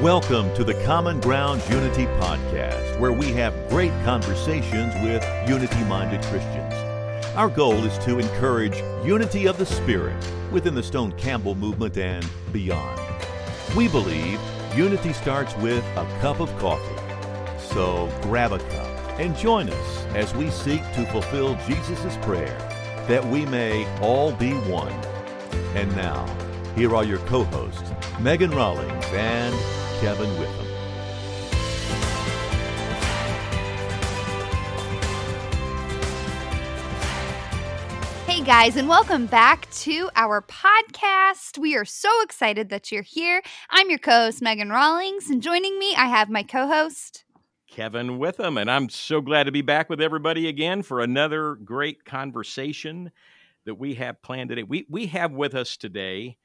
Welcome to the Common Ground Unity Podcast, where we have great conversations with unity minded Christians. Our goal is to encourage unity of the Spirit within the Stone Campbell movement and beyond. We believe unity starts with a cup of coffee. So grab a cup and join us as we seek to fulfill Jesus' prayer that we may all be one. And now, here are your co hosts, Megan Rawlings and Kevin Witham. Hey guys, and welcome back to our podcast. We are so excited that you're here. I'm your co host, Megan Rawlings, and joining me, I have my co host, Kevin Witham, and I'm so glad to be back with everybody again for another great conversation that we have planned today. We we have with us today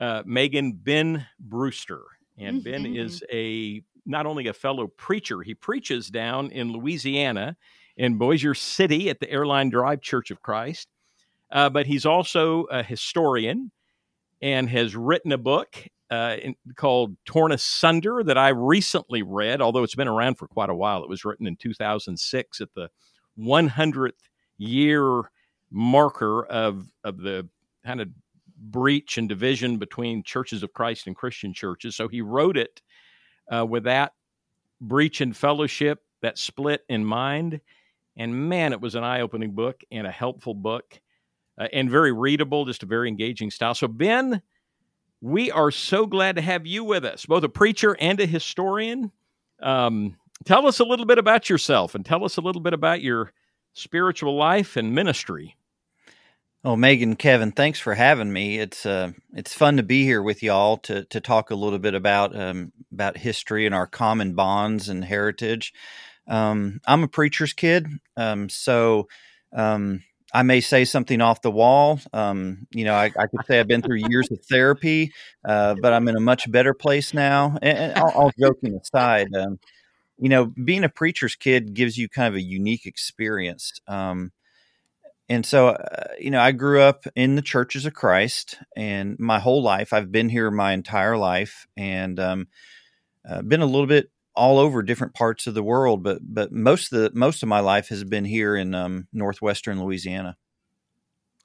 uh, Megan Ben Brewster, and Ben Mhm. is a not only a fellow preacher, he preaches down in Louisiana in Bossier City at the Airline Drive Church of Christ, uh, but he's also a historian and has written a book uh, in, called Torn Asunder that I recently read, although it's been around for quite a while. It was written in 2006 at the 100th year marker of, of the kind of breach and division between churches of Christ and Christian churches. So he wrote it uh, with that breach in fellowship, that split in mind. And man, it was an eye opening book and a helpful book uh, and very readable, just a very engaging style. So, Ben, we are so glad to have you with us, both a preacher and a historian. Um, tell us a little bit about yourself and tell us a little bit about your spiritual life and ministry. Oh, Megan, Kevin, thanks for having me. It's uh, it's fun to be here with y'all to to talk a little bit about um, about history and our common bonds and heritage. Um, I'm a preacher's kid, um, so um, I may say something off the wall. Um, you know, I, I could say I've been through years of therapy, uh, but I'm in a much better place now. And, and all, all joking aside, um, you know, being a preacher's kid gives you kind of a unique experience. Um, and so, uh, you know, I grew up in the churches of Christ, and my whole life, I've been here my entire life, and um, uh, been a little bit all over different parts of the world. But but most of the most of my life has been here in um, northwestern Louisiana.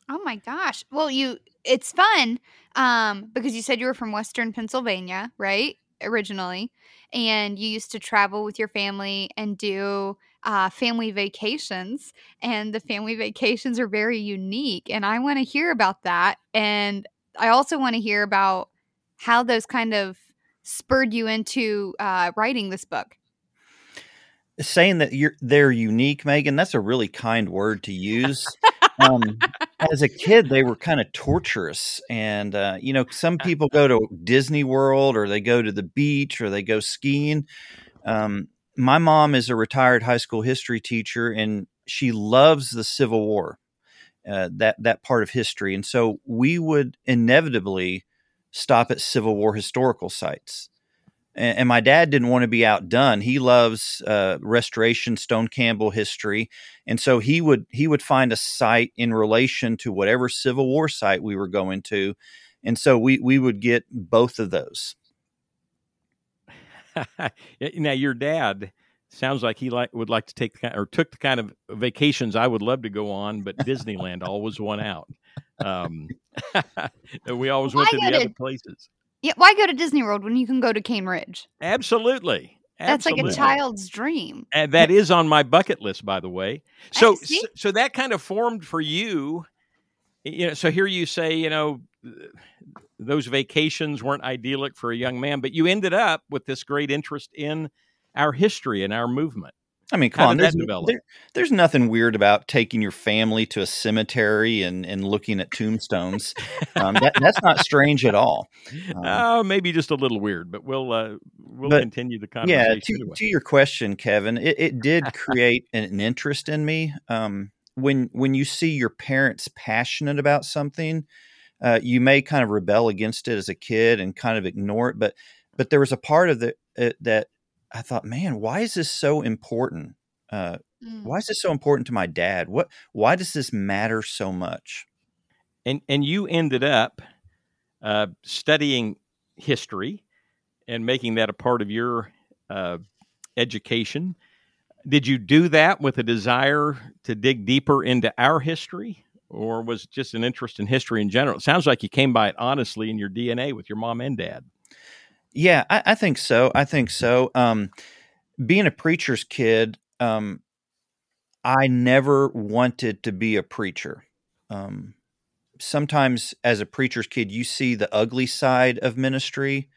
Oh my gosh. Well, you it's fun um because you said you were from Western Pennsylvania, right? Originally. And you used to travel with your family and do uh, family vacations and the family vacations are very unique and I want to hear about that and I also want to hear about how those kind of spurred you into uh, writing this book. Saying that you're they're unique, Megan, that's a really kind word to use. um, as a kid, they were kind of torturous, and uh, you know, some people go to Disney World, or they go to the beach, or they go skiing. Um, my mom is a retired high school history teacher, and she loves the Civil War, uh, that that part of history, and so we would inevitably stop at Civil War historical sites and, and my dad didn't want to be outdone. He loves uh, restoration, Stone Campbell history, and so he would he would find a site in relation to whatever Civil War site we were going to, and so we we would get both of those. now, your dad sounds like he like would like to take the kind, or took the kind of vacations I would love to go on, but Disneyland always won out. Um, we always went Why to the to- other places. Yeah, why go to Disney World when you can go to Cane Ridge? Absolutely. That's like a child's dream. And that is on my bucket list, by the way. So, so, so that kind of formed for you. You know, so here you say, you know, those vacations weren't idyllic for a young man, but you ended up with this great interest in our history and our movement. I mean, come on, there's, there- there's nothing weird about taking your family to a cemetery and, and looking at tombstones. um, that, that's not strange at all. Um, Oh, maybe just a little weird, but we'll uh, we'll But, continue the yeah conversation. to, anyway. to your question kevin it, it did create an, an interest in me um, when when you see your parents passionate about something uh, you may kind of rebel against it as a kid and kind of ignore it but but there was a part of the it that i thought man why is this so important uh, Mm. why is this so important to my dad what why does this matter so much and and you ended up uh, studying history and making that a part of your uh, education. Did you do that with a desire to dig deeper into our history, or was it just an interest in history in general? It sounds like you came by it honestly in your DNA with your mom and dad. Yeah, I, I think so. I think so. Um, being a preacher's kid, um, I never wanted to be a preacher. Um, sometimes, as a preacher's kid, you see the ugly side of ministry,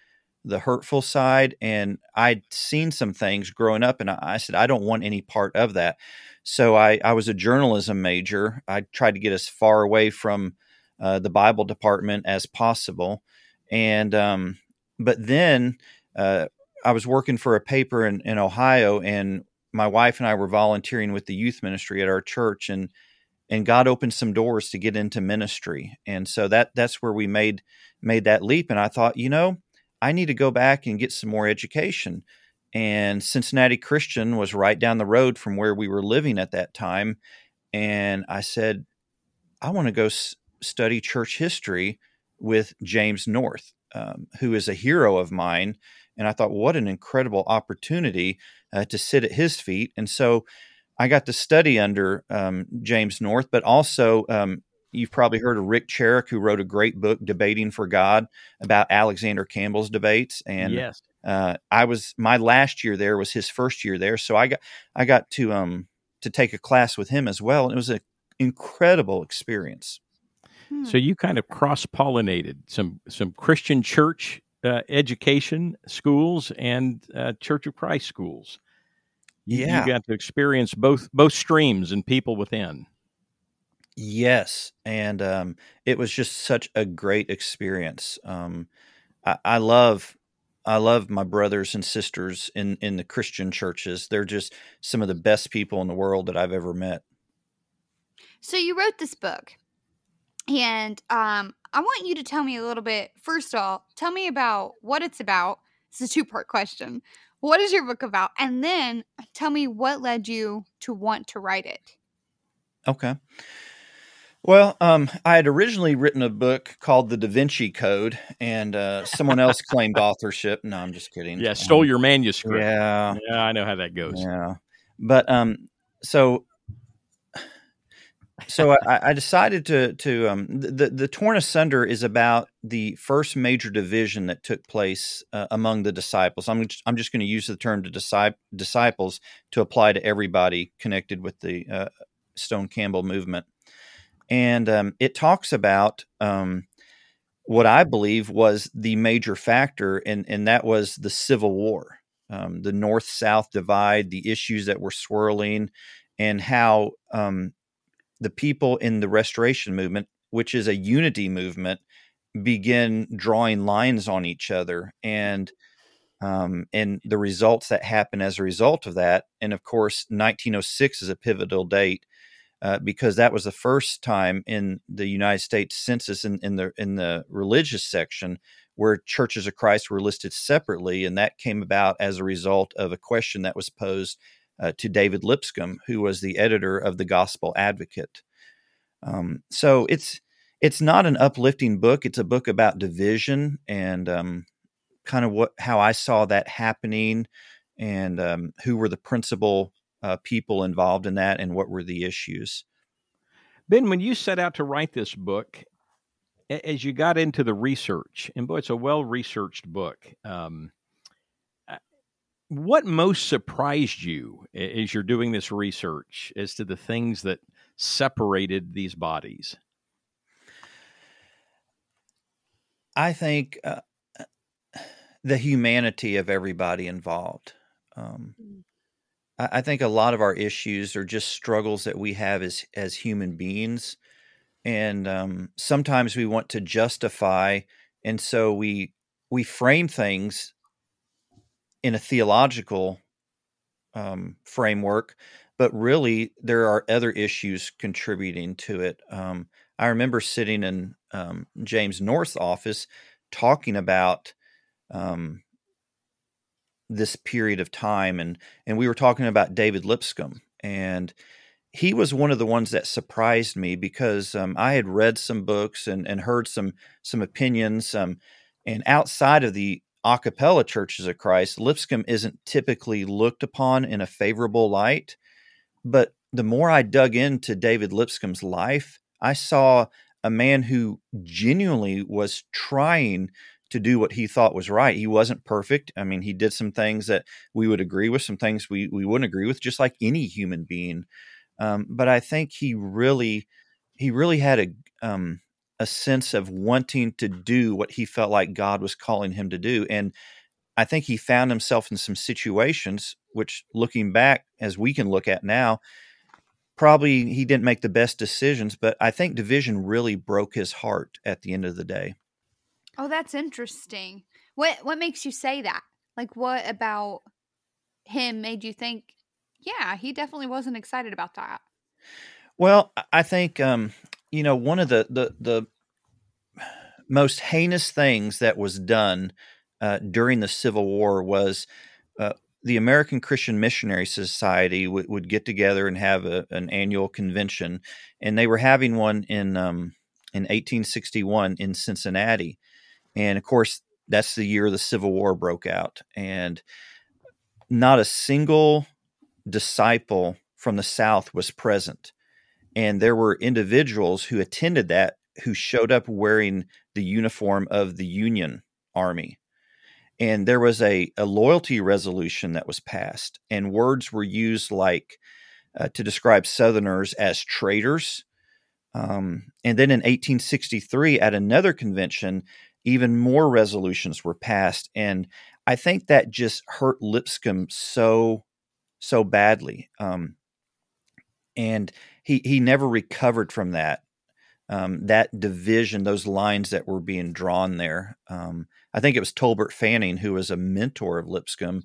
the hurtful side, and I'd seen some things growing up, and I, I said I don't want any part of that. So I, I was a journalism major. I tried to get as far away from uh, the Bible department as possible, and um, but then uh, I was working for a paper in, in Ohio, and my wife and I were volunteering with the youth ministry at our church, and and God opened some doors to get into ministry, and so that that's where we made made that leap. And I thought, you know, I need to go back and get some more education. And Cincinnati Christian was right down the road from where we were living at that time, and I said, I want to go s- study church history with James North, um, who is a hero of mine. And I thought, what an incredible opportunity uh, to sit at his feet. And so I got to study under um, James North, but also um, you've probably heard of Rick Cherok, who wrote a great book, Debating for God, about Alexander Campbell's debates. And yes. uh, I was my last year there was his first year there, so I got I got to um to take a class with him as well, and it was an incredible experience. Hmm. So you kind of cross pollinated some some Christian church uh, education schools and uh, Church of Christ schools. You, Yeah. you got to experience both both streams and people within. Yes, and um, it was just such a great experience. Um, I, I love, I love my brothers and sisters in in the Christian churches. They're just some of the best people in the world that I've ever met. So you wrote this book, and um, I want you to tell me a little bit. First of all, tell me about what it's about. It's a two part question. What is your book about? And then tell me what led you to want to write it. Okay. Well, um, I had originally written a book called The Da Vinci Code, and uh, someone else claimed authorship. No, I'm just kidding. Yeah, stole Um, your manuscript. Yeah, Yeah, I know how that goes. Yeah, but um, so so I, I decided to to um the the torn asunder is about the first major division that took place uh, among the disciples. I'm just, I'm just going to use the term to disci- disciples to apply to everybody connected with the uh, Stone Campbell movement, and um, it talks about um, what I believe was the major factor, and and that was the Civil War, um, the North South divide, the issues that were swirling, and how um, the people in the Restoration movement, which is a unity movement, begin drawing lines on each other, and um, and the results that happen as a result of that. And of course, 1906 is a pivotal date uh, because that was the first time in the United States Census in, in the in the religious section where churches of Christ were listed separately, and that came about as a result of a question that was posed uh, to David Lipscomb, who was the editor of the Gospel Advocate. Um, so it's it's not an uplifting book; it's a book about division and um, kind of what how I saw that happening, and um, who were the principal uh, people involved in that, and what were the issues. Ben, when you set out to write this book, as you got into the research, and boy, it's a well researched book. Um, uh, what most surprised you as you're doing this research as to the things that separated these bodies? I think uh, the humanity of everybody involved. Um, Mm. I, think a lot of our issues are just struggles that we have as as human beings, and um, sometimes we want to justify, and so we we frame things in a theological um, framework, but really there are other issues contributing to it. Um, I remember sitting in um, James North's office talking about um, this period of time, and and we were talking about David Lipscomb, and he was one of the ones that surprised me because um, I had read some books and, and heard some some opinions, um, and outside of the a cappella churches of Christ, Lipscomb isn't typically looked upon in a favorable light. But the more I dug into David Lipscomb's life, I saw a man who genuinely was trying to do what he thought was right. He wasn't perfect. I mean, he did some things that we would agree with, some things we, we wouldn't agree with, just like any human being. Um, but I think he really, he really had a, um, a sense of wanting to do what he felt like God was calling him to do. And I think he found himself in some situations, which looking back, as we can look at now, probably he didn't make the best decisions, but I think division really broke his heart at the end of the day. Oh, that's interesting. What what makes you say that? Like what about him made you think, yeah, he definitely wasn't excited about that? Well, I think um, you know, one of the the the most heinous things that was done uh, during the Civil War was uh, the American Christian Missionary Society w- would get together and have a, an annual convention, and they were having one in um, in 1861 in Cincinnati, and of course, that's the year the Civil War broke out. And not a single disciple from the South was present. And there were individuals who attended that who showed up wearing the uniform of the Union Army. And there was a, a loyalty resolution that was passed, and words were used like uh, to describe Southerners as traitors. Um, and then in 1863, at another convention, even more resolutions were passed. And I think that just hurt Lipscomb so, so badly. Um, and he, he never recovered from that. Um, that division, those lines that were being drawn there. Um, I think it was Tolbert Fanning, who was a mentor of Lipscomb,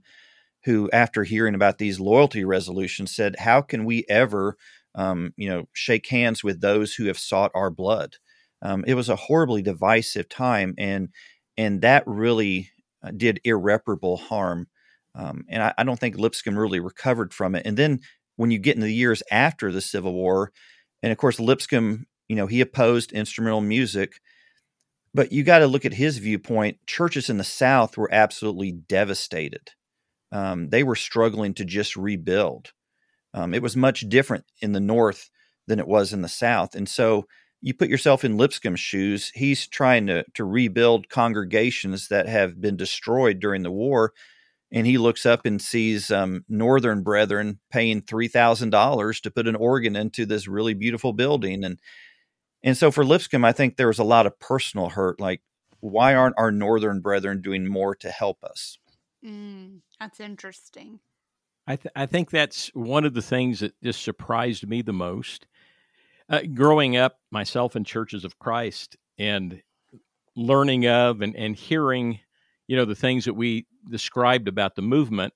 who, after hearing about these loyalty resolutions, said, "How can we ever, um, you know, shake hands with those who have sought our blood?" Um, it was a horribly divisive time, and and that really uh, did irreparable harm. Um, and I, I, don't think Lipscomb really recovered from it. And then when you get into the years after the Civil War, and of course Lipscomb, you know, he opposed instrumental music, but you got to look at his viewpoint. Churches in the South were absolutely devastated. Um, they were struggling to just rebuild. Um, it was much different in the North than it was in the South, and so you put yourself in Lipscomb's shoes. He's trying to to rebuild congregations that have been destroyed during the war, and he looks up and sees um, Northern brethren paying three thousand dollars to put an organ into this really beautiful building, and and so for Lipscomb, I think there was a lot of personal hurt. Like, why aren't our Northern brethren doing more to help us? Mm, that's interesting. I th- I think that's one of the things that just surprised me the most uh, growing up myself in churches of Christ and learning of and, and hearing, you know, the things that we described about the movement,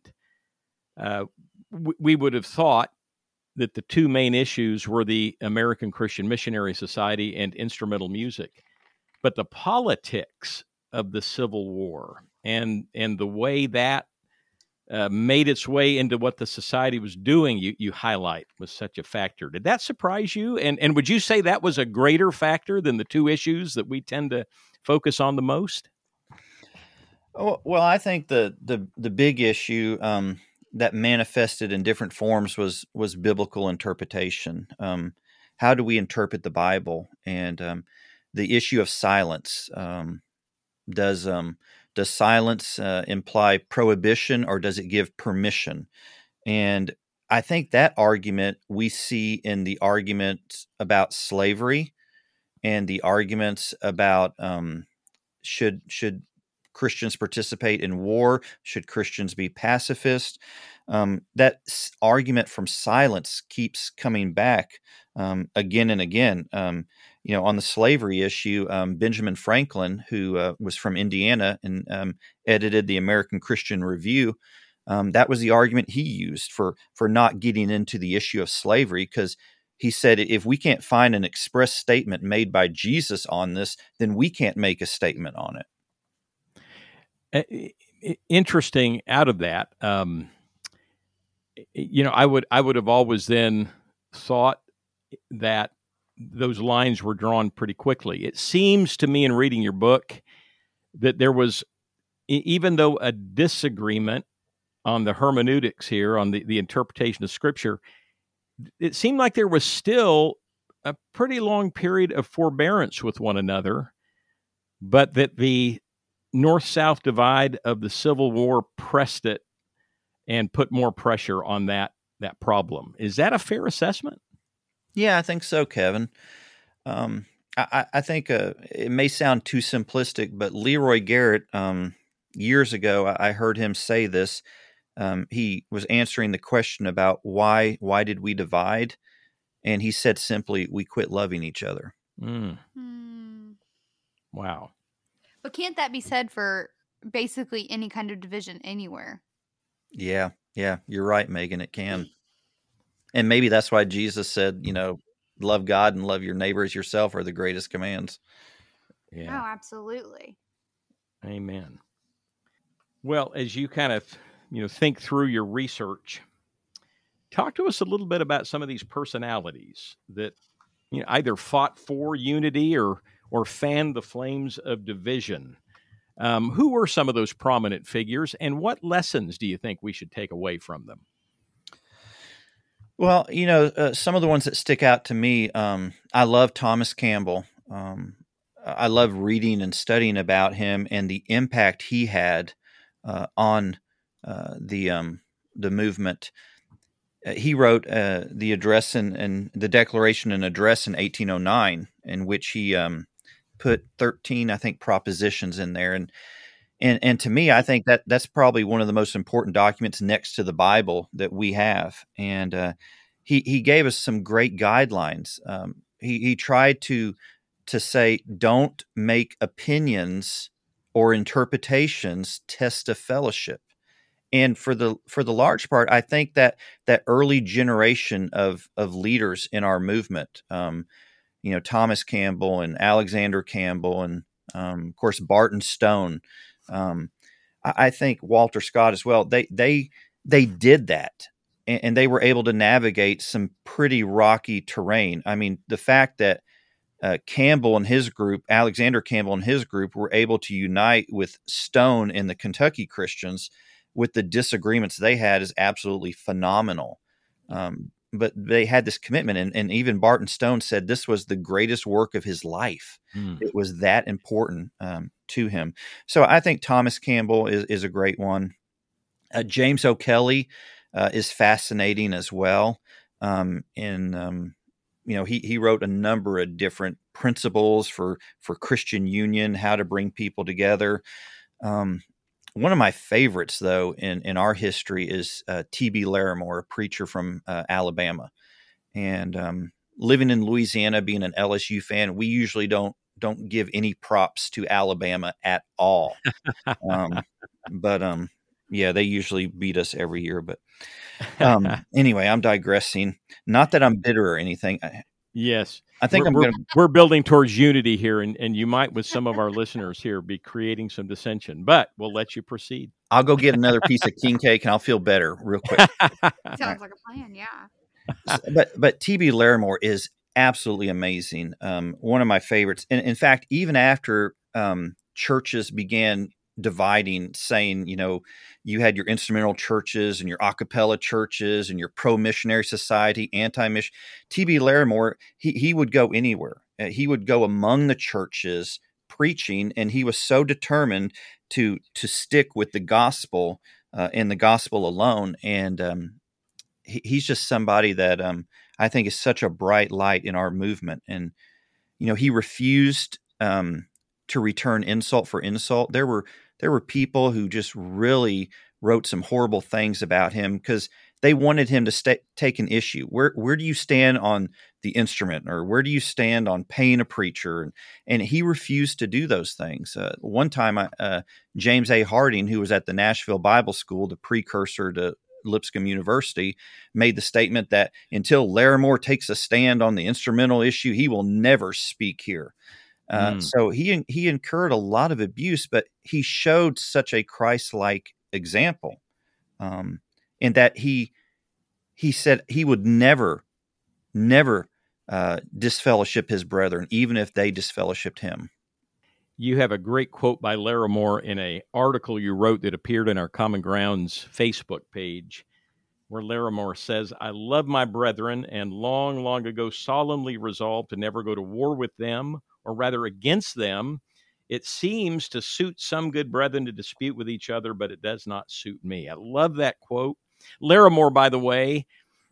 uh, we would have thought that the two main issues were the American Christian Missionary Society and instrumental music. But the politics of the Civil War and and the way that uh, made its way into what the society was doing, you, you highlight was such a factor. Did that surprise you? And and would you say that was a greater factor than the two issues that we tend to focus on the most? Oh, well, I think the the the big issue um, that manifested in different forms was was biblical interpretation. Um, how do we interpret the Bible? And um, the issue of silence. Um, does um, does silence uh, imply prohibition or does it give permission? And I think that argument we see in the argument about slavery and the arguments about um, should should Christians participate in war? Should Christians be pacifist? Um, that s- argument from silence keeps coming back um, again and again. Um, you know, on the slavery issue, um, Benjamin Franklin, who uh, was from Indiana and um, edited the American Christian Review, um, that was the argument he used for for not getting into the issue of slavery because he said if we can't find an express statement made by Jesus on this, then we can't make a statement on it. Uh, interesting. Out of that, um, you know, I would I would have always then thought that those lines were drawn pretty quickly. It seems to me in reading your book that there was even though a disagreement on the hermeneutics here, on the, the interpretation of scripture, it seemed like there was still a pretty long period of forbearance with one another, but that the north south divide of the Civil War pressed it and put more pressure on that that problem. Is that a fair assessment? Yeah, I think so, Kevin. Um, I, I, think uh, it may sound too simplistic, but Leroy Garrett, um, years ago, I heard him say this. Um, he was answering the question about why why did we divide, and he said simply, "We quit loving each other." Mm. Mm. Wow. But can't that be said for basically any kind of division anywhere? Yeah, yeah, you're right, Megan. It can. And maybe that's why Jesus said, you know, love God and love your neighbor as yourself are the greatest commands. Yeah. Oh, absolutely. Amen. Well, as you kind of, you know, think through your research, talk to us a little bit about some of these personalities that you know either fought for unity or or fanned the flames of division. Um, who were some of those prominent figures, and what lessons do you think we should take away from them? Well, you know, uh, some of the ones that stick out to me, um, I love Thomas Campbell. Um, I love reading and studying about him and the impact he had uh, on uh, the um, the movement. Uh, he wrote uh, the address and, the Declaration and Address in 1809, in which he um, put 13, I think, propositions in there. And and and to me, I think that that's probably one of the most important documents next to the Bible that we have. And uh, he he gave us some great guidelines. Um, he he tried to to say, don't make opinions or interpretations test of fellowship. And for the for the large part, I think that that early generation of of leaders in our movement, um, you know Thomas Campbell and Alexander Campbell and um, of course Barton Stone. Um, I, I, think Walter Scott as well. They they they did that, and, and, they were able to navigate some pretty rocky terrain. I mean, the fact that uh, Campbell and his group, Alexander Campbell and his group, were able to unite with Stone and the Kentucky Christians with the disagreements they had is absolutely phenomenal. Um, but they had this commitment and, and even barton stone said this was the greatest work of his life. Mm. it was that important um, to him. So i think thomas campbell is, is a great one. Uh, james o'kelly uh, is fascinating as well. Um, in um, you know he, he wrote a number of different principles for for christian union how to bring people together. Um, one of my favorites, though, in, in our history is uh, T.B. Larimore, a preacher from uh, Alabama. And um, living in Louisiana, being an LSU fan, we usually don't don't give any props to Alabama at all. um, but um, yeah, they usually beat us every year. But um, anyway, I'm digressing. Not that I'm bitter or anything. Yes. I think we're, I'm we're, gonna... we're building towards unity here, and, and you might, with some of our listeners here, be creating some dissension. But we'll let you proceed. I'll go get another piece of king cake, and I'll feel better real quick. Sounds like a plan, yeah. but but TB Larimore is absolutely amazing. Um, one of my favorites, and in fact, even after um, churches began dividing, saying, you know, you had your instrumental churches and your a cappella churches and your pro missionary society, anti mission. T.B. Larimore, he, he would go anywhere. Uh, he would go among the churches preaching, and he was so determined to to stick with the gospel uh, and the gospel alone. And um, he, he's just somebody that um, I think is such a bright light in our movement. And you know, he refused um, to return insult for insult. There were there were people who just really wrote some horrible things about him because they wanted him to take an issue. Where where do you stand on the instrument, or where do you stand on paying a preacher? And, and he refused to do those things. Uh, one time, uh, James A. Harding, who was at the Nashville Bible School, the precursor to Lipscomb University, made the statement that until Larimore takes a stand on the instrumental issue, he will never speak here. Uh, mm. So he he incurred a lot of abuse, but he showed such a Christ-like example, um, in that he he said he would never, never uh, disfellowship his brethren, even if they disfellowshipped him. you have a great quote by Larimore in a article you wrote that appeared in our Common Grounds Facebook page, where Larimore says, "I love my brethren, and long, long ago solemnly resolved to never go to war with them, or rather against them." It seems to suit some good brethren to dispute with each other, but it does not suit me. I love that quote. Larimore, by the way,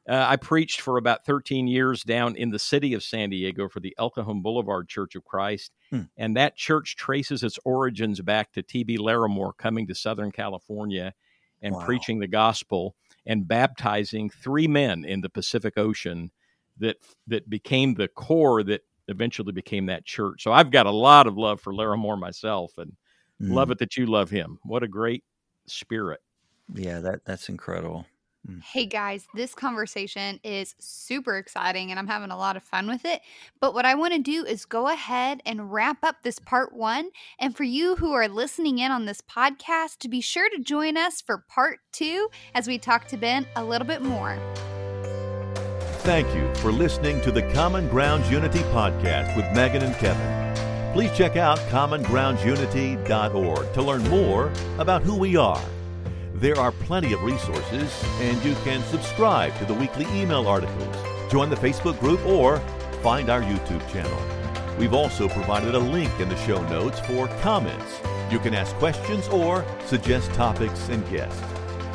uh, I preached for about 13 years down in the city of San Diego for the El Cajon Boulevard Church of Christ. Hmm. And that church traces its origins back to T.B. Larimore coming to Southern California and wow. preaching the gospel and baptizing three men in the Pacific Ocean that that became the core that eventually became that church. So I've got a lot of love for Larimore myself and mm. love it that you love him. What a great spirit. Yeah, that that's incredible. Mm. Hey guys, this conversation is super exciting and I'm having a lot of fun with it. But what I want to do is go ahead and wrap up this part one. And for you who are listening in on this podcast, to be sure to join us for part two as we talk to Ben a little bit more. Thank you for listening to the Common Grounds Unity podcast with Megan and Kevin. Please check out commongroundsunity.org to learn more about who we are there are plenty of resources, and you can subscribe to the weekly email articles, join the Facebook group, or find our YouTube channel. We've also provided a link in the show notes for comments. You can ask questions or suggest topics and guests.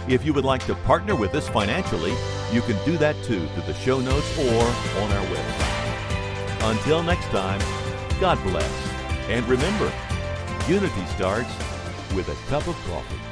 If you would like to partner with us financially, you can do that too through the show notes or on our website. Until next time, God bless. And remember, unity starts with a cup of coffee.